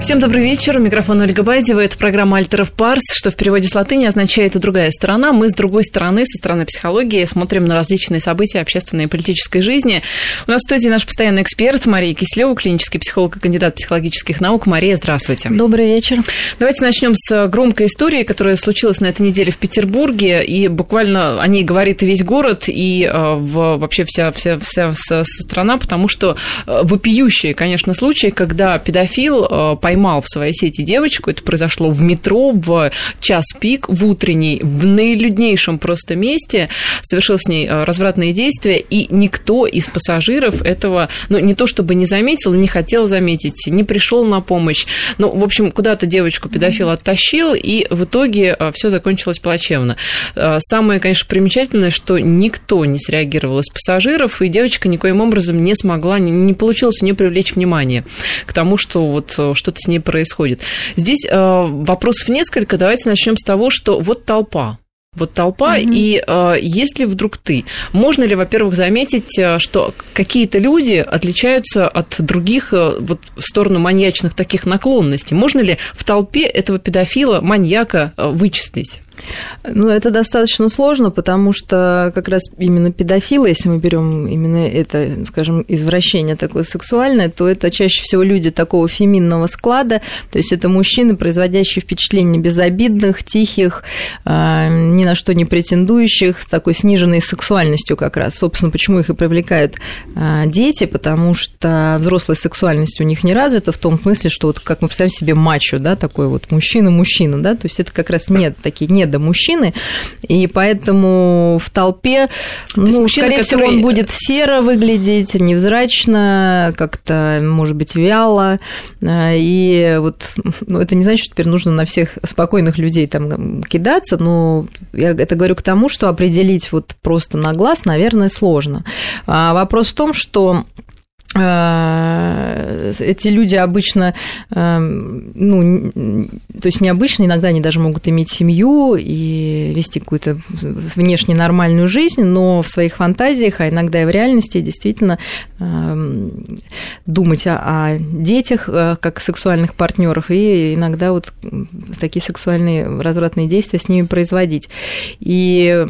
Всем добрый вечер. У микрофона Ольга Байдева. Это программа «Альтеров Парс», что в переводе с латыни означает «и другая сторона». Мы с другой стороны, со стороны психологии, смотрим на различные события общественной и политической жизни. У нас в студии наш постоянный эксперт Мария Кислева, клинический психолог и кандидат психологических наук. Мария, здравствуйте. Добрый вечер. Давайте начнем с громкой истории, которая случилась на этой неделе в Петербурге. И буквально о ней говорит и весь город, и э, в, вообще вся, вся, вся, вся страна, потому что э, вопиющие, конечно, случаи, когда педофил э, поймал в своей сети девочку. Это произошло в метро в час пик, в утренний, в наилюднейшем просто месте. Совершил с ней э, развратные действия, и никто из пассажиров этого, ну, не то чтобы не заметил, не хотел заметить, не пришел на помощь. Ну, в общем, куда-то девочку педофил оттащил, и в итоге э, все закончилось плачевно. Э, самое, конечно, примечательное, что никто не среагировал из пассажиров, и девочка никоим образом не смогла, не получилось у нее привлечь внимание к тому, что вот что-то с ней происходит. Здесь э, вопросов несколько. Давайте начнем с того, что вот толпа. Вот толпа, mm-hmm. и э, если вдруг ты, можно ли, во-первых, заметить, э, что какие-то люди отличаются от других э, вот, в сторону маньячных таких наклонностей? Можно ли в толпе этого педофила, маньяка э, вычислить? Ну, это достаточно сложно, потому что как раз именно педофилы, если мы берем именно это, скажем, извращение такое сексуальное, то это чаще всего люди такого феминного склада, то есть это мужчины, производящие впечатление безобидных, тихих, а, ни на что не претендующих, с такой сниженной сексуальностью как раз. Собственно, почему их и привлекают а, дети, потому что взрослая сексуальность у них не развита в том смысле, что вот как мы представим себе мачо, да, такой вот мужчина-мужчина, да, то есть это как раз нет такие, нет до мужчины, и поэтому в толпе, ну, мужчина, скорее который... всего, он будет серо выглядеть, невзрачно, как-то, может быть, вяло, и вот, ну, это не значит, что теперь нужно на всех спокойных людей там кидаться, но я это говорю к тому, что определить вот просто на глаз, наверное, сложно. А вопрос в том, что Э, эти люди обычно, э, ну, то есть необычно, иногда они даже могут иметь семью и вести какую-то внешне нормальную жизнь, но в своих фантазиях, а иногда и в реальности действительно э, думать о, о детях как сексуальных партнерах и иногда вот такие сексуальные развратные действия с ними производить. И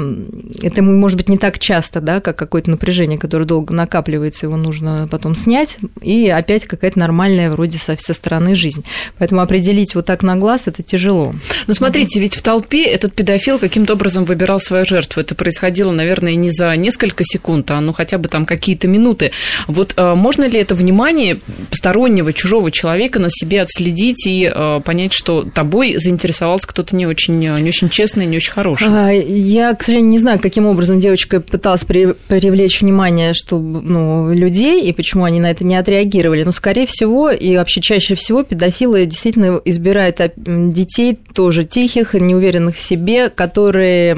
это может быть не так часто, да, как какое-то напряжение, которое долго накапливается, его нужно потом потом снять, и опять какая-то нормальная вроде со, со стороны жизнь. Поэтому определить вот так на глаз это тяжело. Ну, смотрите, ведь в толпе этот педофил каким-то образом выбирал свою жертву. Это происходило, наверное, не за несколько секунд, а ну хотя бы там какие-то минуты. Вот э, можно ли это внимание постороннего, чужого человека на себе отследить и э, понять, что тобой заинтересовался кто-то не очень, не очень честный, не очень хороший? А, я, к сожалению, не знаю, каким образом девочка пыталась привлечь внимание что, ну, людей и почему почему они на это не отреагировали. Но, скорее всего, и вообще чаще всего педофилы действительно избирают детей тоже тихих, неуверенных в себе, которые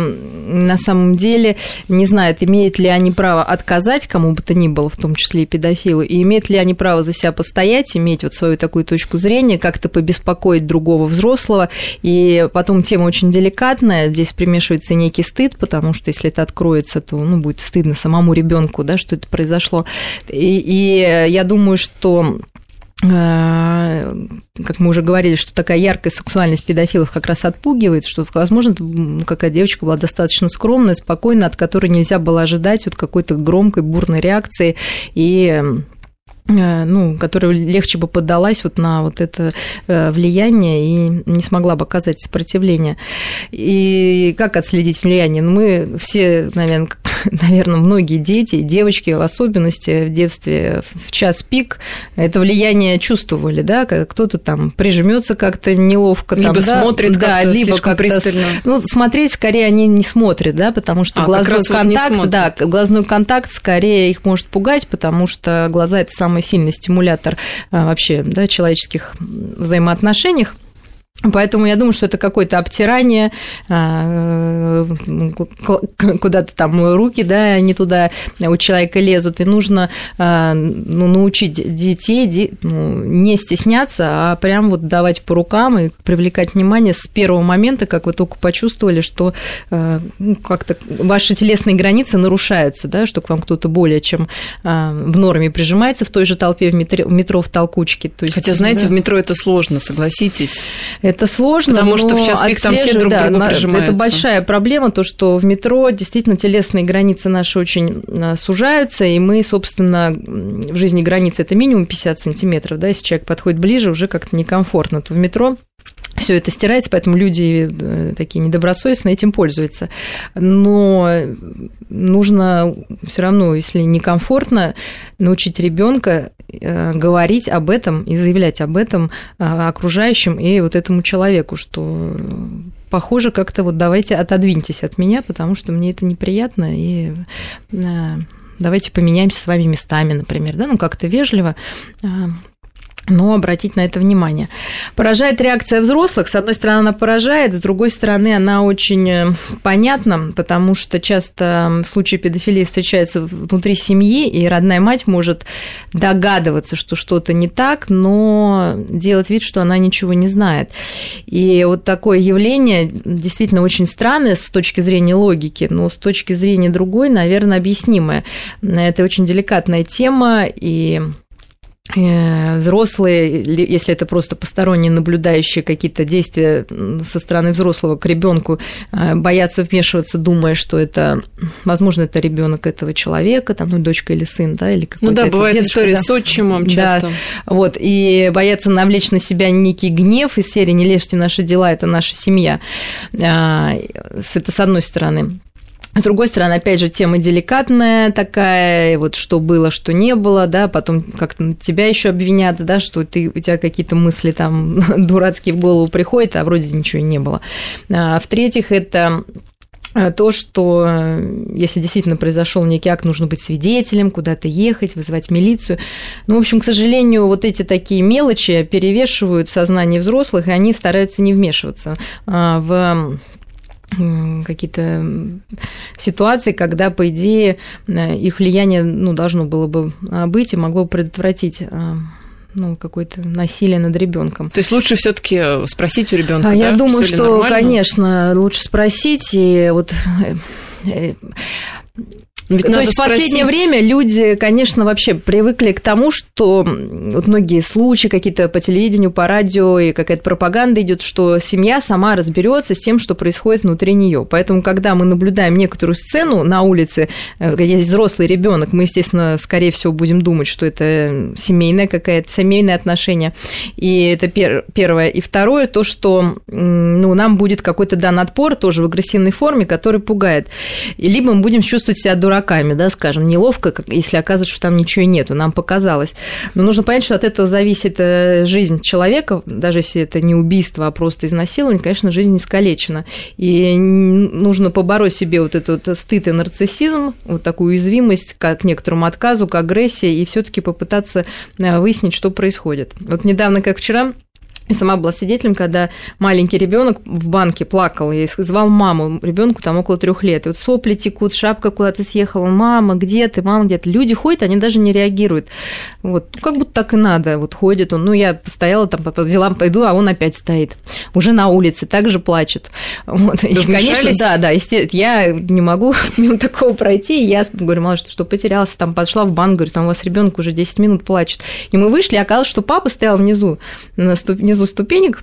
на самом деле не знают, имеют ли они право отказать кому бы то ни было, в том числе и педофилу, и имеют ли они право за себя постоять, иметь вот свою такую точку зрения, как-то побеспокоить другого взрослого. И потом тема очень деликатная, здесь примешивается некий стыд, потому что если это откроется, то ну, будет стыдно самому ребенку, да, что это произошло. И, и я думаю, что как мы уже говорили, что такая яркая сексуальность педофилов как раз отпугивает, что, возможно, какая девочка была достаточно скромная, спокойная, от которой нельзя было ожидать вот какой-то громкой, бурной реакции и Э, ну, которая легче бы поддалась вот на вот это э, влияние и не смогла бы оказать сопротивление. И как отследить влияние? Ну, мы все, наверное, наверное, многие дети, девочки в особенности в детстве в час пик это влияние чувствовали, да, кто-то там прижмется как-то неловко, либо там, смотрит да, как-то либо как пристально. Ну, смотреть скорее они не смотрят, да, потому что а, глазной контакт, да, глазной контакт скорее их может пугать, потому что глаза это самый сильный стимулятор а, вообще, да, человеческих взаимоотношениях. Поэтому я думаю, что это какое-то обтирание, а, куда-то там руки, да, не туда у человека лезут, и нужно а, ну, научить детей ну, не стесняться, а прям вот давать по рукам и привлекать внимание с первого момента, как вы только почувствовали, что а, ну, как-то ваши телесные границы нарушаются, да, что к вам кто-то более чем в норме прижимается в той же толпе в метро, в, метро, в толкучке. То есть, Хотя, знаете, да, в метро это сложно, согласитесь. Это сложно, Потому что в час пик там все друг да, друга прижимаются. Это большая проблема, то, что в метро действительно телесные границы наши очень а, сужаются, и мы, собственно, в жизни границы это минимум 50 сантиметров, да, если человек подходит ближе, уже как-то некомфортно, то в метро все это стирается, поэтому люди э, такие недобросовестные этим пользуются. Но нужно все равно, если некомфортно, научить ребенка э, говорить об этом и заявлять об этом э, окружающим и вот этому человеку, что похоже как-то вот давайте отодвиньтесь от меня, потому что мне это неприятно, и давайте поменяемся с вами местами, например, да, ну как-то вежливо но обратить на это внимание. Поражает реакция взрослых. С одной стороны, она поражает, с другой стороны, она очень э, понятна, потому что часто в случае педофилии встречается внутри семьи, и родная мать может догадываться, что что-то не так, но делать вид, что она ничего не знает. И вот такое явление действительно очень странное с точки зрения логики, но с точки зрения другой, наверное, объяснимое. Это очень деликатная тема, и взрослые, если это просто посторонние наблюдающие какие-то действия со стороны взрослого к ребенку, э, боятся вмешиваться, думая, что это, возможно, это ребенок этого человека, там, ну, дочка или сын, да, или какой-то. Ну да, бывает дедушка, история да. с отчимом часто. Да, вот, и боятся навлечь на себя некий гнев из серии «Не лезьте наши дела, это наша семья». Э, это с одной стороны. С другой стороны, опять же, тема деликатная такая, вот что было, что не было, да, потом как-то тебя еще обвинят, да, что ты, у тебя какие-то мысли там дурацкие в голову приходят, а вроде ничего и не было. А, в-третьих, это то, что если действительно произошел некий акт, нужно быть свидетелем, куда-то ехать, вызывать милицию. Ну, в общем, к сожалению, вот эти такие мелочи перевешивают сознание взрослых, и они стараются не вмешиваться а, в какие-то ситуации, когда, по идее, э, их влияние ну, должно было бы а, быть и могло бы предотвратить а, ну, какое-то насилие над ребенком. То есть лучше все-таки спросить у ребенка. А да? я думаю, что, конечно, лучше спросить и вот э, ведь То есть спросить... в последнее время люди, конечно, вообще привыкли к тому, что вот многие случаи какие-то по телевидению, по радио и какая-то пропаганда идет, что семья сама разберется с тем, что происходит внутри нее. Поэтому, когда мы наблюдаем некоторую сцену на улице, э, есть взрослый ребенок, мы, естественно, скорее всего, будем думать, что это семейное какое-то семейное отношение. И это пер- первое. И второе, то, что ну, нам будет какой-то дан отпор тоже в агрессивной форме, который пугает. И либо мы будем чувствовать себя дураками, дураками, да, скажем, неловко, если оказывается, что там ничего нету, нам показалось. Но нужно понять, что от этого зависит э, жизнь человека, даже если это не убийство, а просто изнасилование, конечно, жизнь искалечена. И нужно побороть себе вот этот стыд и нарциссизм, вот такую уязвимость к некоторому отказу, к агрессии, и все таки попытаться э, выяснить, что происходит. Вот недавно, как вчера, я сама была свидетелем, когда маленький ребенок в банке плакал и звал маму. Ребенку там около трех лет. И вот сопли текут, шапка куда-то съехала. Мама, где ты? Мама, где ты? Люди ходят, они даже не реагируют. Вот, ну, как будто так и надо. Вот ходит он. Ну, я постояла там по делам пойду, а он опять стоит. Уже на улице, также плачет. Вот. И, конечно, да, да, я не могу мимо такого пройти. И я говорю, мало что, что потерялся, там пошла в банк, говорю, там у вас ребенок уже 10 минут плачет. И мы вышли, а оказалось, что папа стоял внизу, на ступ... внизу внизу ступенек,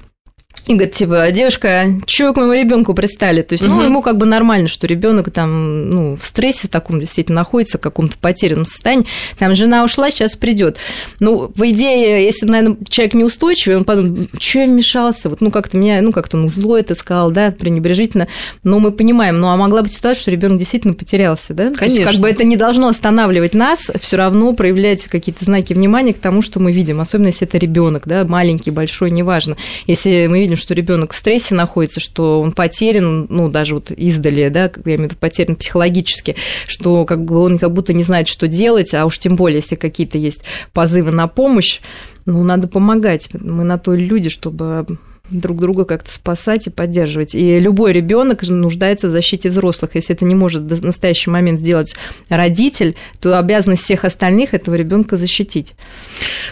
и говорит, типа, девушка, чего к моему ребенку пристали? То есть, угу. ну, ему как бы нормально, что ребенок там, ну, в стрессе таком действительно находится, в каком-то потерянном состоянии. Там жена ушла, сейчас придет. Ну, по идее, если, наверное, человек неустойчивый, он подумает, что я вмешался? Вот, ну, как-то меня, ну, как-то он злой это сказал, да, пренебрежительно. Но мы понимаем, ну, а могла быть ситуация, что ребенок действительно потерялся, да? Конечно. есть, как бы это не должно останавливать нас, все равно проявлять какие-то знаки внимания к тому, что мы видим, особенно если это ребенок, да, маленький, большой, неважно. Если мы видим, что ребенок в стрессе находится, что он потерян, ну, даже вот издали, да, я имею в виду потерян психологически, что как бы он как будто не знает, что делать, а уж тем более, если какие-то есть позывы на помощь, ну, надо помогать. Мы на то люди, чтобы друг друга как-то спасать и поддерживать. И любой ребенок нуждается в защите взрослых. Если это не может в настоящий момент сделать родитель, то обязанность всех остальных этого ребенка защитить.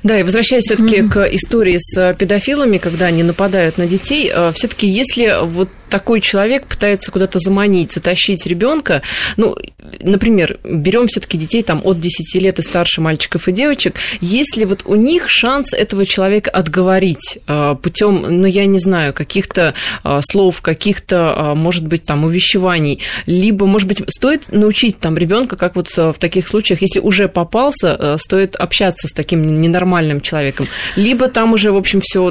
Да, и возвращаясь все-таки mm-hmm. к истории с педофилами, когда они нападают на детей, э, все-таки если вот такой человек пытается куда-то заманить, затащить ребенка, ну, например, берем все-таки детей там от 10 лет и старше мальчиков и девочек, есть ли вот у них шанс этого человека отговорить э, путем, ну, я не знаю, каких-то э, слов, каких-то, может быть, там увещеваний, либо, может быть, стоит научить там ребенка, как вот в таких случаях, если уже попался, стоит общаться с таким ненормальным человеком, либо там уже, в общем, все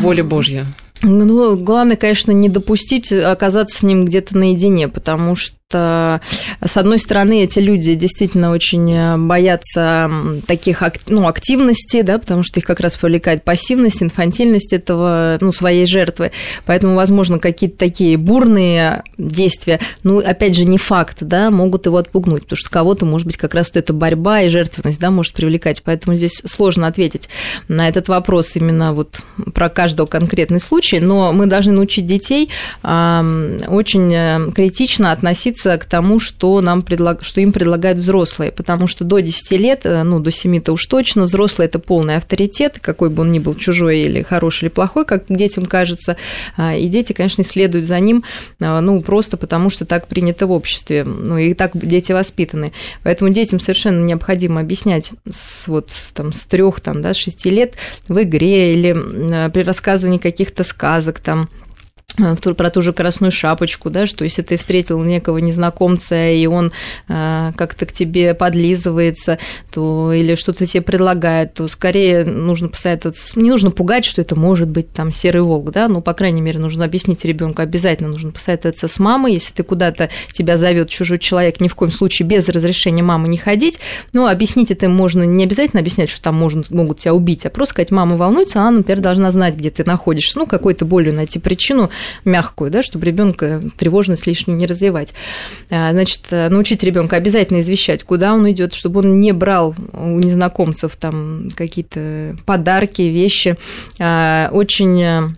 воля Божья. Ну, главное, конечно, не допустить оказаться с ним где-то наедине, потому что с одной стороны, эти люди действительно очень э, боятся таких ну, активностей, да, потому что их как раз привлекает пассивность, инфантильность этого, ну, своей жертвы. Поэтому, возможно, какие-то такие бурные действия, ну, опять же, не факт, да, могут его отпугнуть, потому что кого-то, может быть, как раз эта борьба и жертвенность, да, может привлекать. Поэтому здесь сложно ответить на этот вопрос именно вот про каждого конкретный случай, но мы должны научить детей очень э, критично относиться к тому, что, нам предлаг... что им предлагают взрослые, потому что до 10 лет, э, ну, до 7-то уж точно, взрослый – это полный авторитет, какой бы он ни был, чужой или хороший, или плохой, как детям кажется, а, и дети, конечно, следуют за ним, а, ну, просто потому что так принято в обществе, ну, и так дети воспитаны. Поэтому детям совершенно необходимо объяснять с, вот, там, с трех, там, да, шести лет в игре или при рассказывании каких-то сказок, там, про ту же красную шапочку, да, что если ты встретил некого незнакомца, и он э, как-то к тебе подлизывается, то или что-то тебе предлагает, то скорее нужно посоветоваться, не нужно пугать, что это может быть там серый волк, да, но, по крайней мере, нужно объяснить ребенку, обязательно нужно посоветоваться с мамой, если ты куда-то тебя зовет чужой человек, ни в коем случае без разрешения мамы не ходить, ну, объяснить это можно, не обязательно объяснять, что там можно, могут тебя убить, а просто сказать, мама волнуется, она, например, должна знать, где ты находишься, ну, какой-то болью найти причину, мягкую, да, чтобы ребенка тревожность лишнюю не развивать. А, значит, научить ребенка обязательно извещать, куда он идет, чтобы он не брал у незнакомцев там какие-то подарки, вещи. А, очень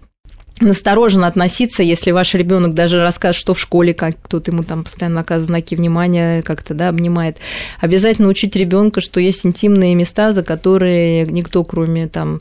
настороженно относиться, если ваш ребенок даже расскажет, что в школе, как кто-то ему там постоянно оказывает знаки внимания, как-то, да, обнимает. Обязательно учить ребенка, что есть интимные места, за которые никто, кроме там,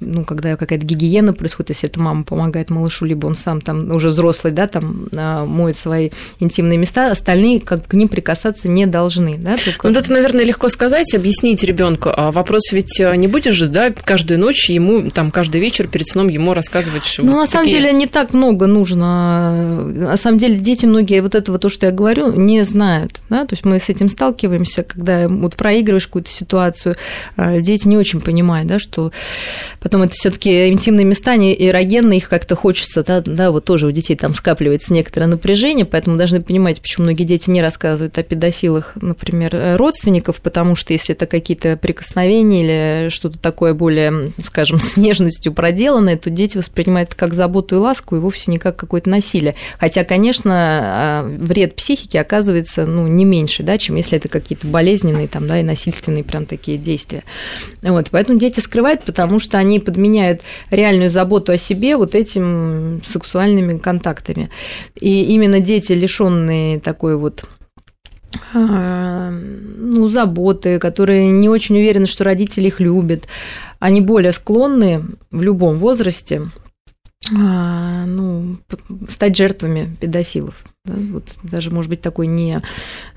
ну, когда какая-то гигиена происходит, если это мама помогает малышу, либо он сам там уже взрослый, да, там а, моет свои интимные места, остальные как к ним прикасаться не должны, да, только... Ну, это, наверное, легко сказать, объяснить ребенку. А вопрос ведь э, не будешь же, да, каждую ночь ему, там, каждый вечер перед сном ему рассказывать, что ну, на самом такие... деле, не так много нужно. На самом деле, дети многие вот этого, то, что я говорю, не знают. Да? То есть мы с этим сталкиваемся, когда вот проигрываешь какую-то ситуацию, а, дети не очень понимают, да, что потом это все таки интимные места, они эрогенные, их как-то хочется, да, да, вот тоже у детей там скапливается некоторое напряжение, поэтому должны понимать, почему многие дети не рассказывают о педофилах, например, родственников, потому что если это какие-то прикосновения или что-то такое более, скажем, с нежностью проделанное, то дети воспринимают как заботу и ласку, и вовсе не как какое-то насилие. Хотя, конечно, а, вред психике оказывается ну, не меньше, да, чем если это какие-то болезненные там, да, и насильственные прям такие действия. Вот, поэтому дети скрывают, потому что они подменяют реальную заботу о себе вот этим сексуальными контактами. И именно дети, лишенные такой вот а, ну, заботы, которые не очень уверены, что родители их любят, они более склонны в любом возрасте ну, стать жертвами педофилов. Да? Вот даже, может быть, такой не,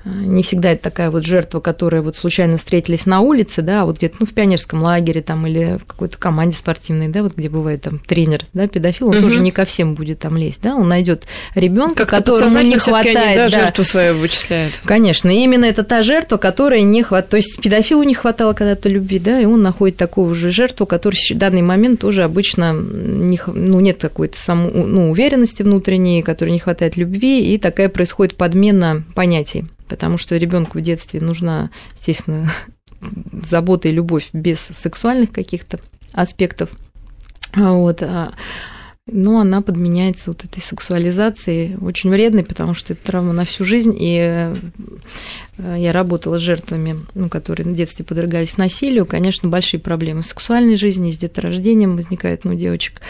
не всегда это такая вот жертва, которая вот случайно встретились на улице, да, а вот где-то ну, в пионерском лагере там или в какой-то команде спортивной, да, вот где бывает там тренер, да, педофил, он угу. тоже не ко всем будет там лезть, да, он найдет ребенка, которому не хватает. Они, да, да, жертву свою вычисляют. Конечно, и именно это та жертва, которая не хватает, то есть педофилу не хватало когда-то любви, да, и он находит такого же жертву, который в данный момент тоже обычно не, ну, нет какой-то саму, ну, уверенности внутренней, которой не хватает любви, и такая происходит подмена понятий, потому что ребенку в детстве нужна, естественно, забота и любовь без сексуальных каких-то аспектов. Вот. А, но она подменяется вот этой сексуализацией, очень вредной, потому что это травма на всю жизнь, и я работала с жертвами, ну, которые в детстве подвергались насилию, конечно, большие проблемы с сексуальной жизнью, с деторождением возникают ну, у девочек,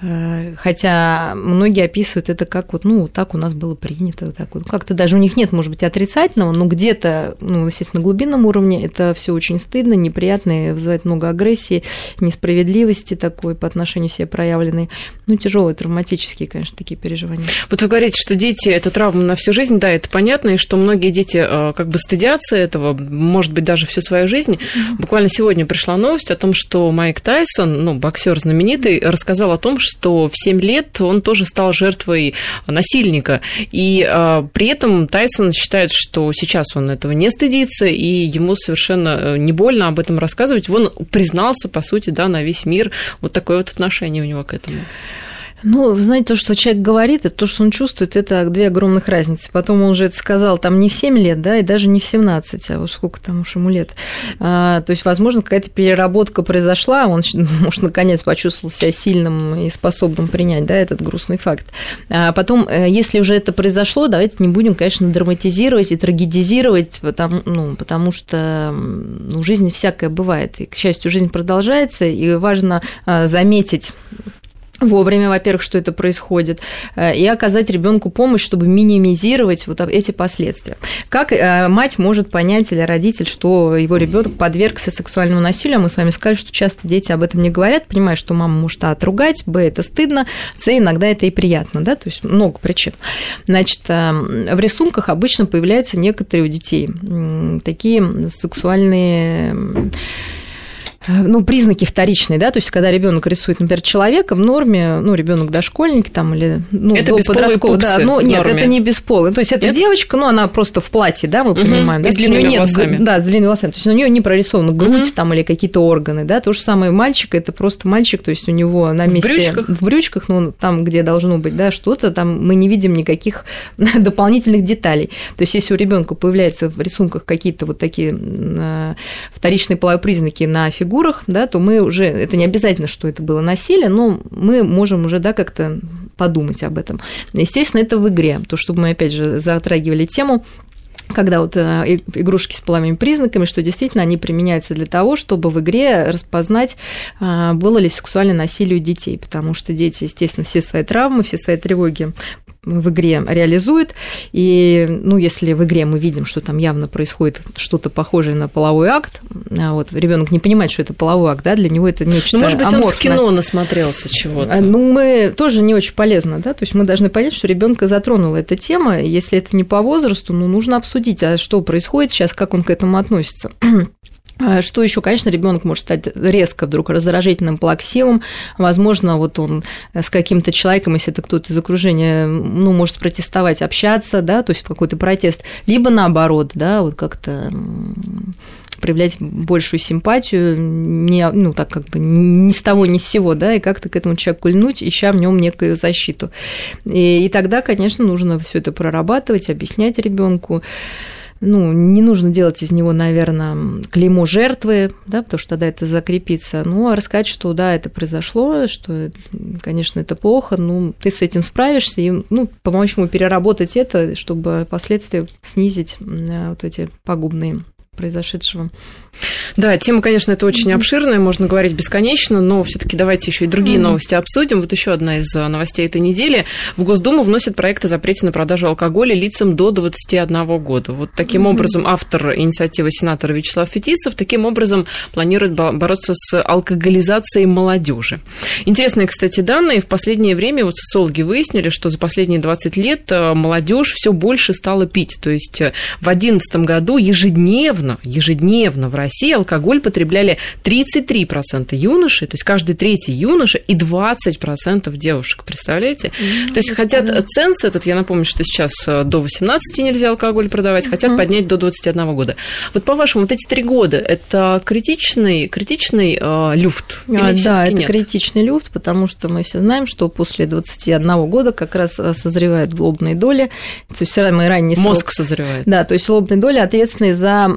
э, хотя многие описывают это как вот, ну, так у нас было принято, вот так вот, как-то даже у них нет, может быть, отрицательного, но где-то, ну, естественно, на глубинном уровне это все очень стыдно, неприятно, и вызывает много агрессии, несправедливости такой по отношению к себе проявленной. Ну, тяжелые, травматические, конечно, такие переживания. Вот вы говорите, что дети – это травма на всю жизнь, да, это понятно, и что многие дети э, как бы стыдятся этого, может быть, даже всю свою жизнь. Буквально сегодня пришла новость о том, что Майк Тайсон, ну, боксер знаменитый, рассказал о том, что в 7 лет он тоже стал жертвой насильника, и а, при этом Тайсон считает, что сейчас он этого не стыдится, и ему совершенно э, не больно об этом рассказывать. Он признался, по сути, да, на весь мир. Вот такое вот отношение у него к этому. Ну, знаете, то, что человек говорит, это то, что он чувствует, это две огромных разницы. Потом он уже это сказал там не в 7 лет, да, и даже не в 17, а вот сколько там уж ему лет. А, то есть, возможно, какая-то переработка произошла, он, может, наконец почувствовал себя сильным и способным принять, да, этот грустный факт. А потом, э, если уже это произошло, давайте не будем, конечно, драматизировать и трагедизировать, потому, ну, потому что ну, жизнь всякое бывает. И, к счастью, жизнь продолжается, и важно а, заметить вовремя, во-первых, что это происходит, э, и оказать ребенку помощь, чтобы минимизировать вот эти последствия. Как э, мать может понять или родитель, что его ребенок подвергся сексуальному насилию? Мы с вами сказали, что часто дети об этом не говорят, понимая, что мама может а отругать, б это стыдно, с иногда это и приятно, да, то есть много причин. Значит, э, в рисунках обычно появляются некоторые у детей такие сексуальные ну, признаки вторичные, да, то есть когда ребенок рисует, например, человека в норме, ну, ребенок дошкольник там или ну, это до подросткового, да, ну, нет, это не бесполый, то есть это нет? девочка, ну, она просто в платье, да, мы угу. понимаем, да, с длинными нет, волосами. да, с длинными волосами, то есть у нее не прорисована грудь угу. там или какие-то органы, да, то же самое мальчик, это просто мальчик, то есть у него на месте в брючках, в брючках ну, там, где должно быть, да, что-то, там мы не видим никаких дополнительных деталей, то есть если у ребенка появляются в рисунках какие-то вот такие э, вторичные половые признаки на фигуре фигурах, да, то мы уже, это не обязательно, что это было насилие, но мы можем уже, да, как-то подумать об этом. Естественно, это в игре, то, чтобы мы, опять же, затрагивали тему когда вот э, игрушки с половыми признаками, что действительно они применяются для того, чтобы в игре распознать, а, было ли сексуальное насилие у детей, потому что дети, естественно, все свои травмы, все свои тревоги в игре реализует. И, ну, если в игре мы видим, что там явно происходит что-то похожее на половой акт, а вот ребенок не понимает, что это половой акт, да, для него это нечто Ну, может быть, аморфное. он в кино насмотрелся чего-то. А, ну, мы тоже не очень полезно, да, то есть мы должны понять, что ребенка затронула эта тема, если это не по возрасту, ну, нужно обсудить, а что происходит сейчас, как он к этому относится. А что еще, конечно, ребенок может стать резко вдруг раздражительным, плаксивым. Возможно, вот он с каким-то человеком, если это кто-то из окружения, ну, может протестовать, общаться, да, то есть какой-то протест, либо наоборот, да, вот как-то проявлять большую симпатию, не, ну, так как бы ни с того, ни с сего, да, и как-то к этому человеку льнуть, ища в нем некую защиту. И, и тогда, конечно, нужно все это прорабатывать, объяснять ребенку ну, не нужно делать из него, наверное, клеймо жертвы, да, потому что тогда это закрепится. Ну, а рассказать, что да, это произошло, что, конечно, это плохо, ну, ты с этим справишься, и, ну, помочь ему переработать это, чтобы последствия снизить вот эти пагубные произошедшего. Да, тема, конечно, это очень обширная, можно говорить бесконечно, но все-таки давайте еще и другие mm-hmm. новости обсудим. Вот еще одна из э, новостей этой недели. В Госдуму вносят проект о запрете на продажу алкоголя лицам до 21 года. Вот таким mm-hmm. образом автор инициативы сенатора Вячеслав Фетисов таким образом планирует бороться с алкоголизацией молодежи. Интересные, кстати, данные. В последнее время вот социологи выяснили, что за последние 20 лет э, молодежь все больше стала пить. То есть э, в 2011 году ежедневно, ежедневно в России алкоголь потребляли 33% юношей, то есть каждый третий юноша и 20% девушек, представляете? Mm-hmm. То есть хотят ценз этот, я напомню, что сейчас э, до 18 нельзя алкоголь продавать, хотят mm-hmm. поднять до 21 года. Вот по-вашему, вот эти три года, это критичный, критичный э, люфт? А, да, это нет? критичный люфт, потому что мы все знаем, что после 21 года как раз э, созревают лобные доли, то есть самый ранний Мозг созревает. Да, то есть лобные доли ответственны за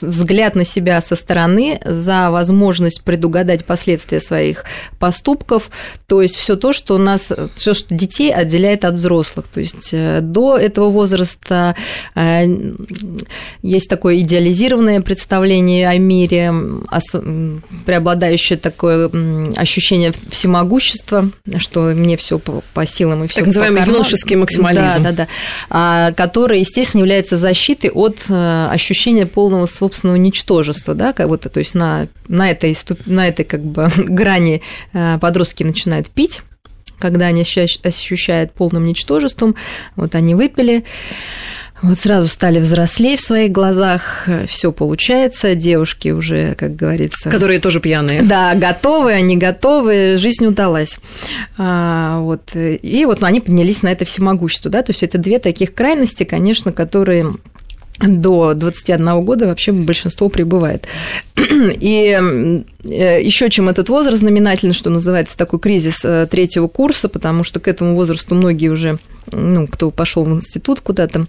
взгляд на себя со стороны, за возможность предугадать последствия своих поступков, то есть все то, что у нас, все, что детей отделяет от взрослых. То есть э, до этого возраста э, есть такое идеализированное представление о мире, преобладающее такое ощущение всемогущества, что мне все по, по силам и все. Так называемый юношеский максимализм. Да, да, да. А, который, естественно, является защитой от э, ощущения полного собственного ничтожества, да, как вот, то есть на, на, этой, на этой как бы грани э, подростки начинают пить, когда они ощущают полным ничтожеством, вот они выпили, вот сразу стали взрослее в своих глазах, все получается, девушки уже, как говорится... Которые тоже пьяные. Да, готовы, они готовы, жизнь удалась. А, вот, и вот они поднялись на это всемогущество, да, то есть это две таких крайности, конечно, которые до 21 года вообще большинство прибывает. И э, еще чем этот возраст знаменательный, что называется такой кризис э, третьего курса, потому что к этому возрасту многие уже, ну, кто пошел в институт куда-то,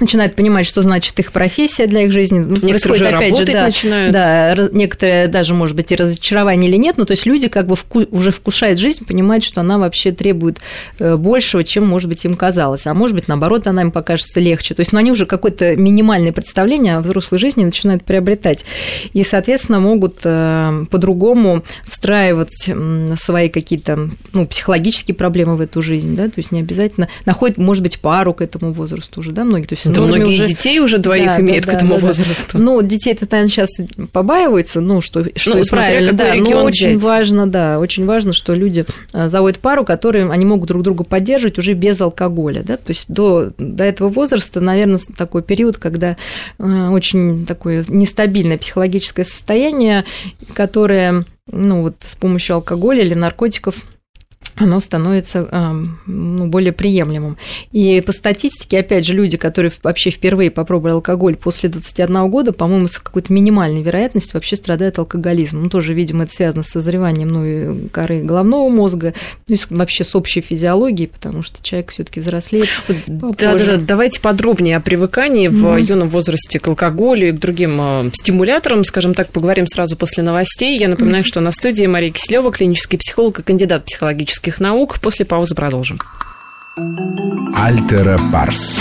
начинают понимать, что значит их профессия для их жизни. Ну, уже опять же, да, начинают. Да, некоторые даже, может быть, и разочарование или нет, но то есть люди как бы вку- уже вкушают жизнь, понимают, что она вообще требует э, большего, чем, может быть, им казалось. А может быть, наоборот, она им покажется легче. То есть, ну, они уже какое-то минимальное представление о взрослой жизни начинают приобретать. И, соответственно, могут э, по-другому встраивать свои какие-то ну, психологические проблемы в эту жизнь, да, то есть не обязательно находят, может быть, пару к этому возрасту уже, да, многие, то есть да многие уже... детей уже двоих да, имеют да, к этому да, возрасту. Ну, детей-то, наверное, сейчас побаиваются, ну, что, что ну, правильно, да, но очень взять. важно, да, очень важно, что люди а, заводят пару, которые они могут друг друга поддерживать уже без алкоголя, да, то есть до, до этого возраста, наверное, такой период, когда а, очень такое нестабильное психологическое состояние, которое ну, вот с помощью алкоголя или наркотиков оно становится ну, более приемлемым. И по статистике, опять же, люди, которые вообще впервые попробовали алкоголь после 21 года, по-моему, с какой-то минимальной вероятностью вообще страдают алкоголизмом. Ну, тоже, видимо, это связано с созреванием ну, коры головного мозга, ну, и вообще с общей физиологией, потому что человек все таки взрослеет да, да, да, давайте подробнее о привыкании mm-hmm. в юном возрасте к алкоголю и к другим а, стимуляторам, скажем так, поговорим сразу после новостей. Я напоминаю, mm-hmm. что на студии Мария Киселева, клинический психолог и кандидат психологических наук. После паузы продолжим. Альтера Парс.